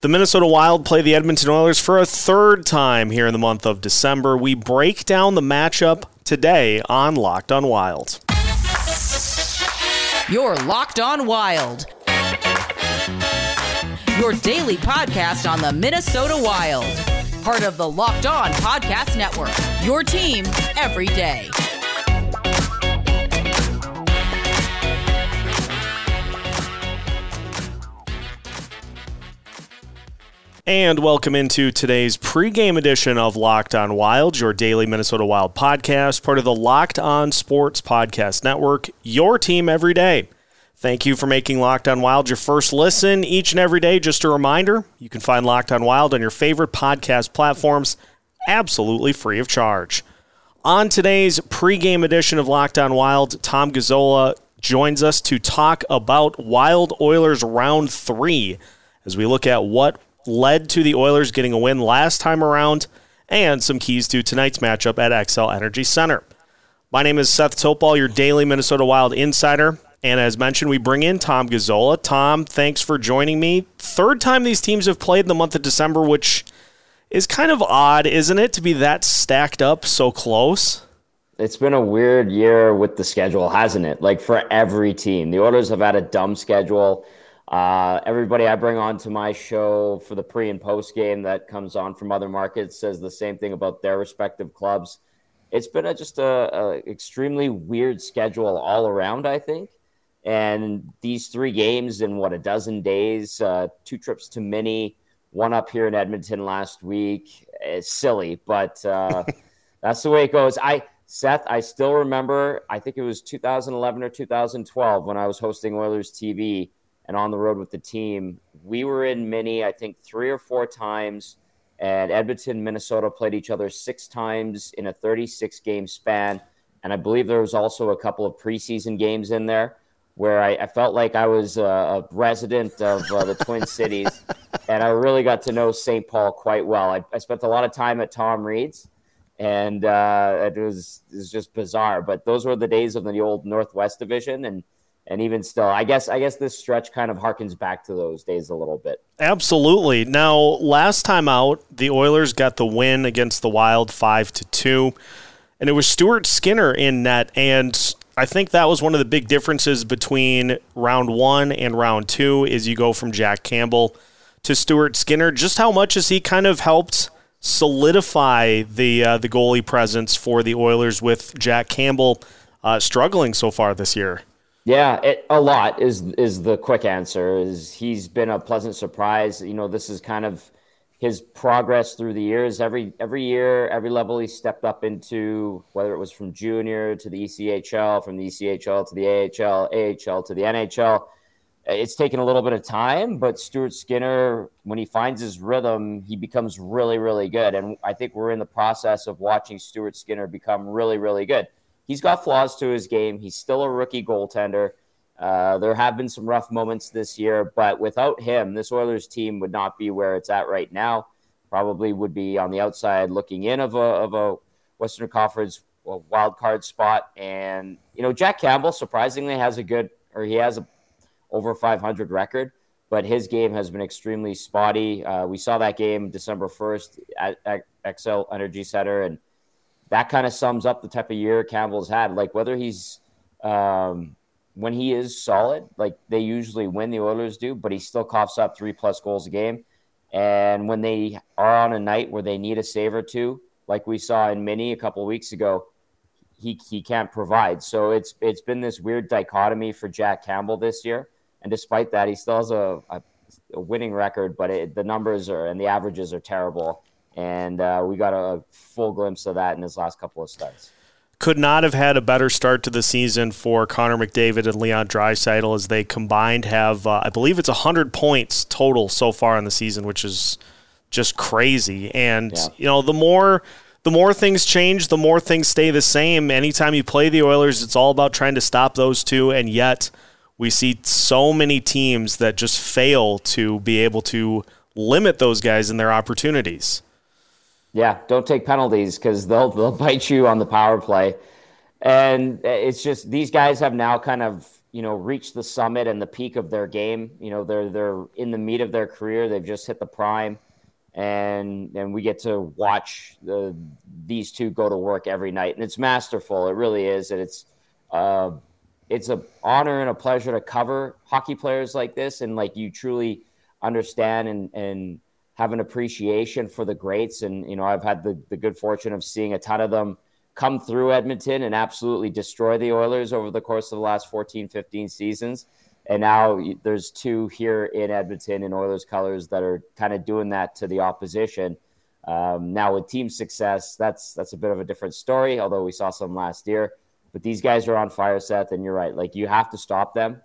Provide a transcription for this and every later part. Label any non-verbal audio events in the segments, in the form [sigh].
The Minnesota Wild play the Edmonton Oilers for a third time here in the month of December. We break down the matchup today on Locked on Wild. You're Locked on Wild. Your daily podcast on the Minnesota Wild. Part of the Locked On Podcast Network. Your team every day. And welcome into today's pregame edition of Locked On Wild, your daily Minnesota Wild podcast, part of the Locked On Sports Podcast Network, your team every day. Thank you for making Locked On Wild your first listen each and every day. Just a reminder, you can find Locked On Wild on your favorite podcast platforms absolutely free of charge. On today's pregame edition of Locked On Wild, Tom Gazzola joins us to talk about Wild Oilers round three as we look at what led to the Oilers getting a win last time around and some keys to tonight's matchup at Xcel Energy Center. My name is Seth Topal, your daily Minnesota Wild insider. And as mentioned, we bring in Tom Gazzola. Tom, thanks for joining me. Third time these teams have played in the month of December, which is kind of odd, isn't it, to be that stacked up so close? It's been a weird year with the schedule, hasn't it? Like for every team. The Oilers have had a dumb schedule. Uh, everybody I bring on to my show for the pre and post game that comes on from other markets says the same thing about their respective clubs. It's been a, just a, a extremely weird schedule all around, I think. And these three games in what a dozen days, uh, two trips to Mini, one up here in Edmonton last week, is silly, but uh, [laughs] that's the way it goes. I Seth, I still remember. I think it was 2011 or 2012 when I was hosting Oilers TV and on the road with the team. We were in Mini, I think, three or four times, and Edmonton, Minnesota played each other six times in a 36 game span. And I believe there was also a couple of preseason games in there where I, I felt like I was a, a resident of uh, the Twin [laughs] Cities, and I really got to know St. Paul quite well. I, I, spent a lot of time at Tom Reid's. and uh, it was it was just bizarre. But those were the days of the old Northwest Division, and and even still, I guess I guess this stretch kind of harkens back to those days a little bit. Absolutely. Now, last time out, the Oilers got the win against the Wild five to two, and it was Stuart Skinner in net. And I think that was one of the big differences between round one and round two. Is you go from Jack Campbell to Stuart Skinner. Just how much has he kind of helped? solidify the uh, the goalie presence for the Oilers with Jack Campbell uh, struggling so far this year. Yeah, it, a lot is is the quick answer. Is he's been a pleasant surprise. You know, this is kind of his progress through the years. Every every year, every level he stepped up into, whether it was from junior to the ECHL, from the ECHL to the AHL, AHL to the NHL. It's taken a little bit of time, but Stuart Skinner, when he finds his rhythm, he becomes really, really good. And I think we're in the process of watching Stuart Skinner become really, really good he's got flaws to his game. He's still a rookie goaltender. Uh, there have been some rough moments this year, but without him, this Oilers team would not be where it's at right now. Probably would be on the outside looking in of a, of a Western Conference wild card spot. And, you know, Jack Campbell surprisingly has a good, or he has a over 500 record, but his game has been extremely spotty. Uh, we saw that game December 1st at, at Energy Center, and that kind of sums up the type of year Campbell's had. Like whether he's um, when he is solid, like they usually win, the Oilers do, but he still coughs up three plus goals a game. And when they are on a night where they need a save or two, like we saw in Mini a couple weeks ago, he he can't provide. So it's it's been this weird dichotomy for Jack Campbell this year. And despite that, he still has a, a, a winning record, but it, the numbers are and the averages are terrible and uh, we got a full glimpse of that in his last couple of starts. Could not have had a better start to the season for Connor McDavid and Leon Draisaitl as they combined have, uh, I believe it's 100 points total so far in the season, which is just crazy. And, yeah. you know, the more the more things change, the more things stay the same. Anytime you play the Oilers, it's all about trying to stop those two, and yet we see so many teams that just fail to be able to limit those guys and their opportunities. Yeah, don't take penalties because they'll they'll [laughs] bite you on the power play. And it's just these guys have now kind of you know, reached the summit and the peak of their game. You know, they're they're in the meat of their career. They've just hit the prime, and and we get to watch the these two go to work every night, and it's masterful. It really is, and it's uh, it's an honor and a pleasure to cover hockey players like this, and like you truly understand and and have an appreciation for the greats. And you know, I've had the the good fortune of seeing a ton of them come through Edmonton and absolutely destroy the Oilers over the course of the last 14, 15 seasons. And now there's two here in Edmonton in Oilers colors that are kind of doing that to the opposition. Um, now with team success, that's that's a bit of a different story. Although we saw some last year, but these guys are on fire, Seth, and you're right. Like you have to stop them,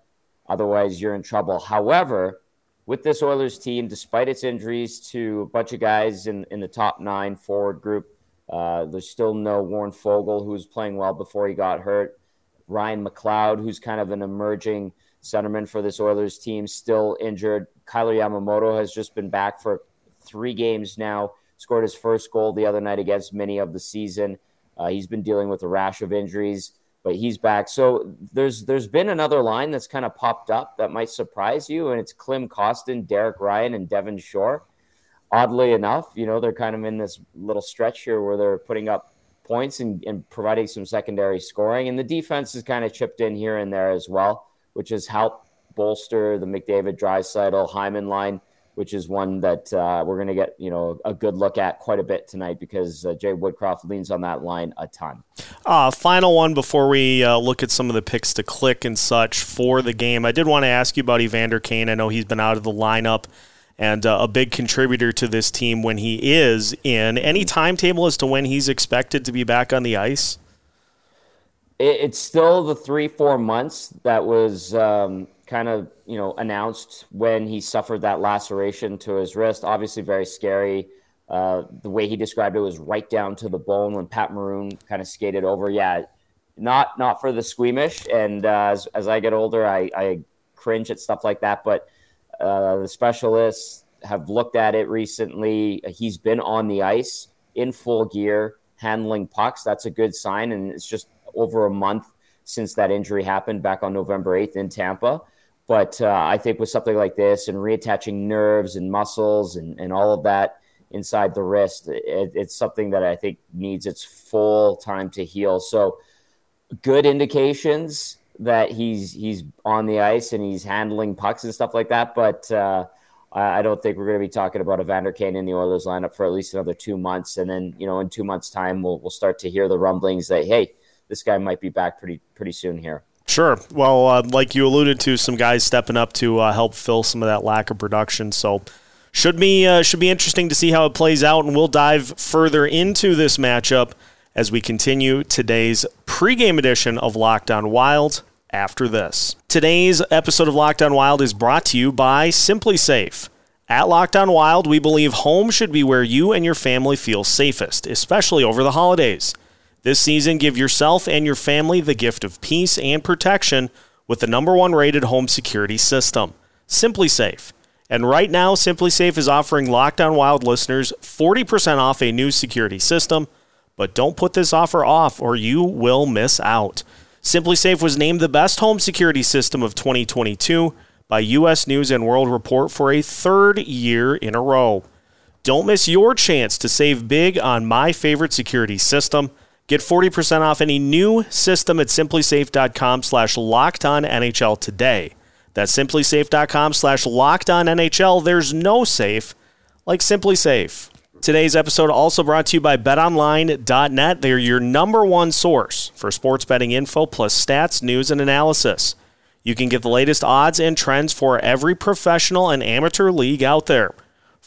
otherwise you're in trouble. However, with this Oilers team, despite its injuries to a bunch of guys in in the top nine forward group, uh, there's still no Warren Foegele, who was playing well before he got hurt. Ryan McLeod, who's kind of an emerging centerman for this Oilers team, still injured. Kailer Yamamoto has just been back for three games now. Scored his first goal the other night against many of the season. Uh, he's been dealing with a rash of injuries, but he's back. So there's there's been another line that's kind of popped up that might surprise you, and it's Klim Kostin, Derek Ryan, and Devin Shore oddly enough, you know, they're kind of in this little stretch here where they're putting up points and, and providing some secondary scoring. And the defense has kind of chipped in here and there as well, which has helped bolster the McDavid, Draisaitl, Hyman line, which is one that uh, we're going to get, you know, a good look at quite a bit tonight because uh, Jay Woodcroft leans on that line a ton. Uh, final one before we uh, look at some of the picks to click and such for the game. I did want to ask you about Evander Kane. I know he's been out of the lineup and uh, a big contributor to this team when he is in. Any timetable as to when he's expected to be back on the ice? It's still the three, four months that was um, kind of, you know, announced when he suffered that laceration to his wrist. Obviously, very scary. Uh, the way he described it was right down to the bone when Pat Maroon kind of skated over. Yeah, not not for the squeamish. And uh, as, as I get older, I, I cringe at stuff like that. But uh, the specialists have looked at it recently. He's been on the ice in full gear, handling pucks. That's a good sign. And it's just over a month since that injury happened back on November 8th in Tampa. But uh, I think with something like this and reattaching nerves and muscles and, and all of that inside the wrist, it, it's something that I think needs its full time to heal. So, good indications that he's he's on the ice and he's handling pucks and stuff like that. But uh, I don't think we're going to be talking about Evander Kane in the Oilers lineup for at least another two months. And then you know, in two months' time, we'll we'll start to hear the rumblings that hey, this guy might be back pretty pretty soon here. Sure. Well, uh, like you alluded to, some guys stepping up to uh, help fill some of that lack of production. So should be uh, should be interesting to see how it plays out, and we'll dive further into this matchup as we continue today's pregame edition of Locked On Wild after this. Today's episode of Locked On Wild is brought to you by SimpliSafe. At Locked On Wild, we believe home should be where you and your family feel safest, especially over the holidays. This season, give yourself and your family the gift of peace and protection with the number one rated home security system, SimpliSafe. And right now, SimpliSafe is offering Locked On Wild listeners 40% off a new security system. But don't put this offer off or you will miss out. SimpliSafe was named the best home security system of 2022 by U.S. News and World Report for a third year in a row. Don't miss your chance to save big on my favorite security system. Get 40% off any new system at simplisafe.com slash locked on NHL today. That's simplisafe.com slash locked on NHL. There's no safe like SimpliSafe. Today's episode also brought to you by betonline.net. They're your number one source for sports betting info plus stats, news, and analysis. You can get the latest odds and trends for every professional and amateur league out there.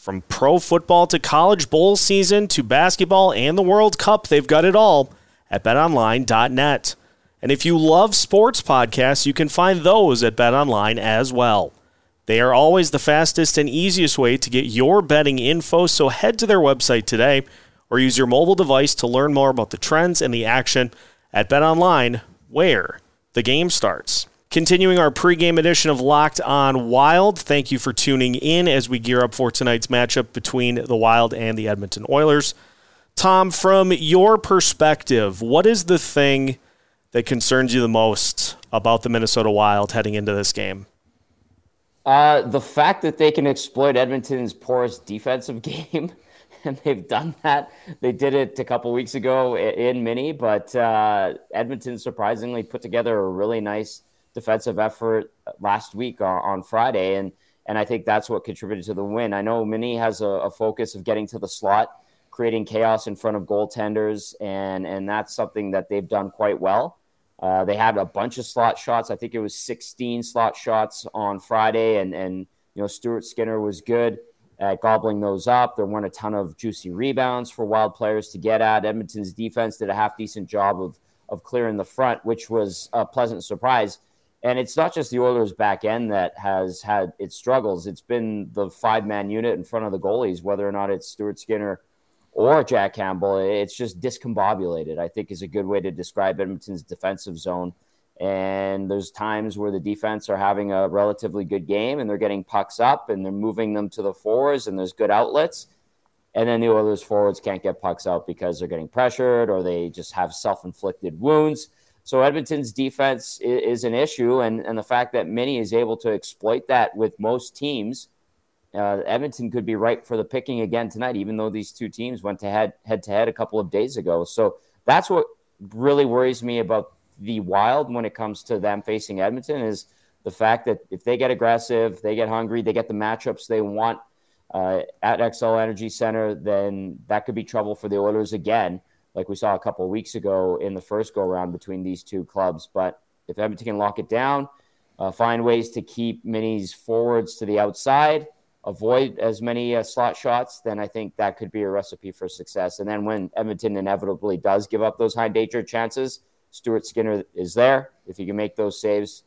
From pro football to college bowl season to basketball and the World Cup, they've got it all at betonline.net. And if you love sports podcasts, you can find those at betonline as well. They are always the fastest and easiest way to get your betting info, so head to their website today or use your mobile device to learn more about the trends and the action at BetOnline, where the game starts. Continuing our pregame edition of Locked On Wild, thank you for tuning in as we gear up for tonight's matchup between the Wild and the Edmonton Oilers. Tom, from your perspective, what is the thing that concerns you the most about the Minnesota Wild heading into this game? Uh, the fact that they can exploit Edmonton's porous defensive [laughs] game, and they've done that. They did it a couple weeks ago in Mini, but uh, Edmonton surprisingly put together a really nice defensive effort last week on, on, Friday, and and I think that's what contributed to the win. I know Mini has a, a focus of getting to the slot, creating chaos in front of goaltenders, and and that's something that they've done quite well. Uh, they had a bunch of slot shots. I think it was 16 slot shots on Friday, and and you know Stuart Skinner was good at gobbling those up. There weren't a ton of juicy rebounds for Wild players to get at. Edmonton's defense did a half decent job of of clearing the front, which was a pleasant surprise. And it's not just the Oilers' back end that has had its struggles. It's been the five man unit in front of the goalies, whether or not it's Stuart Skinner or Jack Campbell. It's just discombobulated, I think is a good way to describe Edmonton's defensive zone. And there's times where the defense are having a relatively good game and they're getting pucks up and they're moving them to the fours and there's good outlets. And then the Oilers forwards can't get pucks out because they're getting pressured or they just have self inflicted wounds. So Edmonton's defense is, an issue. And, and the fact that Mini is able to exploit that with most teams uh, Edmonton could be ripe for the picking again tonight, even though these two teams went to head head to head a couple of days ago. So that's what really worries me about the Wild when it comes to them facing Edmonton is the fact that if they get aggressive, they get hungry, they get the matchups they want uh, at Xcel Energy Center, then that could be trouble for the Oilers again, like we saw a couple weeks ago in the first go round between these two clubs. But if Edmonton can lock it down, uh, find ways to keep Mini's forwards to the outside avoid as many uh, slot shots, then I think that could be a recipe for success. And then when Edmonton inevitably does give up those high danger chances, Stuart Skinner is there. If he can make those saves,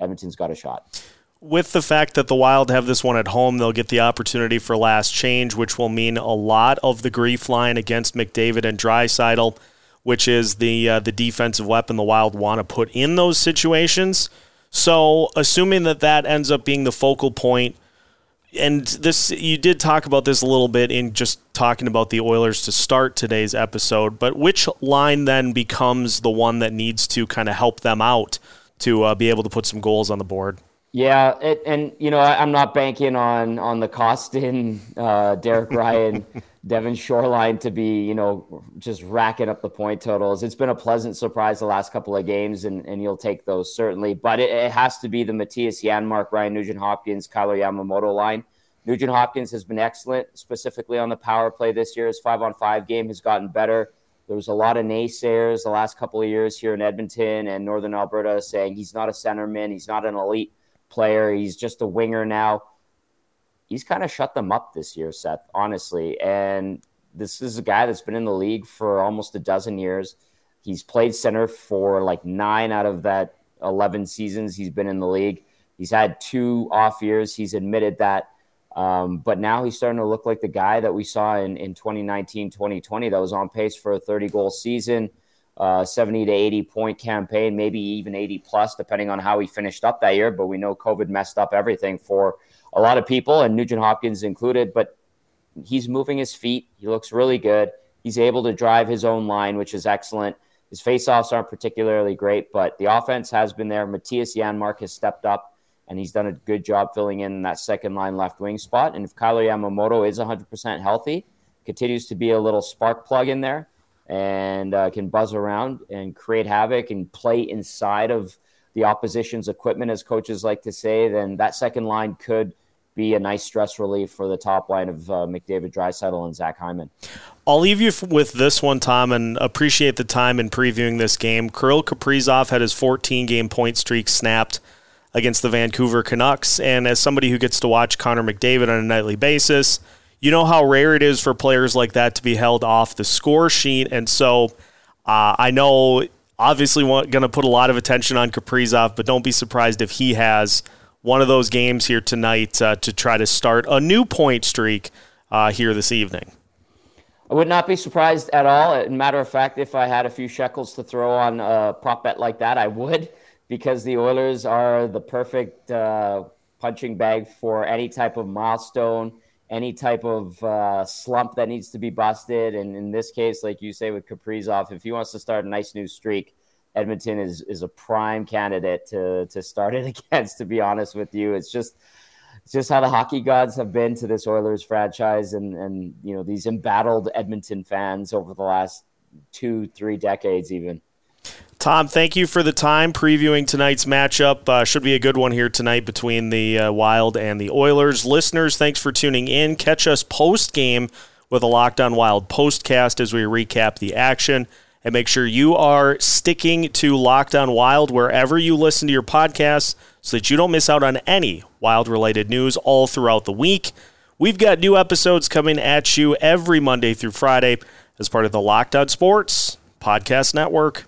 Edmonton's got a shot. With the fact that the Wild have this one at home, they'll get the opportunity for last change, which will mean a lot of the grief line against McDavid and Draisaitl, which is the uh, the defensive weapon the Wild want to put in those situations. So, assuming that that ends up being the focal point – and this you did talk about this a little bit in just talking about the Oilers to start today's episode, but which line then becomes the one that needs to kind of help them out to uh, be able to put some goals on the board? Yeah, it, and you know I, am not banking on on the Kostin, uh, Derek Ryan, [laughs] Devin Shore line to be you know just racking up the point totals. It's been a pleasant surprise the last couple of games, and, and you'll take those certainly. But it, it has to be the Mattias Janmark, Ryan Nugent Hopkins, Kailer Yamamoto line. Nugent Hopkins has been excellent, specifically on the power play this year. His five on five game has gotten better. There was a lot of naysayers the last couple of years here in Edmonton and Northern Alberta saying he's not a centerman, he's not an elite player, he's just a winger now. He's kind of shut them up this year, Seth, honestly. And this is a guy that's been in the league for almost a dozen years. He's played center for like nine out of that 11 seasons he's been in the league. He's had two off years. He's admitted that. Um, but now he's starting to look like the guy that we saw in, in 2019, 2020 that was on pace for a 30 goal season, uh, 70 to 80 point campaign, maybe even 80 plus, depending on how he finished up that year. But we know COVID messed up everything for a lot of people, and Nugent Hopkins included. But he's moving his feet. He looks really good. He's able to drive his own line, which is excellent. His faceoffs aren't particularly great, but the offense has been there. Mattias Janmark has stepped up and he's done a good job filling in that second line left wing spot. And if Kailer Yamamoto is 100% healthy, continues to be a little spark plug in there and uh, can buzz around and create havoc and play inside of the opposition's equipment, as coaches like to say, then that second line could be a nice stress relief for the top line of uh, McDavid, Draisaitl, and Zach Hyman. I'll leave you with this one, Tom, and appreciate the time in previewing this game. Kirill Kaprizov had his 14 game point streak snapped against the Vancouver Canucks. And as somebody who gets to watch Connor McDavid on a nightly basis, you know how rare it is for players like that to be held off the score sheet. And so uh, I know obviously going to put a lot of attention on Kaprizov, but don't be surprised if he has one of those games here tonight uh, to try to start a new point streak uh, here this evening. I would not be surprised at all. As matter of fact, if I had a few shekels to throw on a prop bet like that, I would because the Oilers are the perfect uh, punching bag for any type of milestone, any type of uh, slump that needs to be busted. And in this case, like you say with Kaprizov, if he wants to start a nice new streak, Edmonton is is a prime candidate to to start it [laughs] against. To be honest with you, it's just it's just how the hockey gods have been to this Oilers franchise, and and you know these embattled Edmonton fans over the last two three decades even. Tom, thank you for the time previewing tonight's matchup. Uh, should be a good one here tonight between the uh, Wild and the Oilers. Listeners, thanks for tuning in. Catch us post game with a Locked On Wild postcast as we recap the action. And make sure you are sticking to Locked On Wild wherever you listen to your podcasts so that you don't miss out on any wild related news all throughout the week. We've got new episodes coming at you every Monday through Friday as part of the Locked On Sports Podcast Network.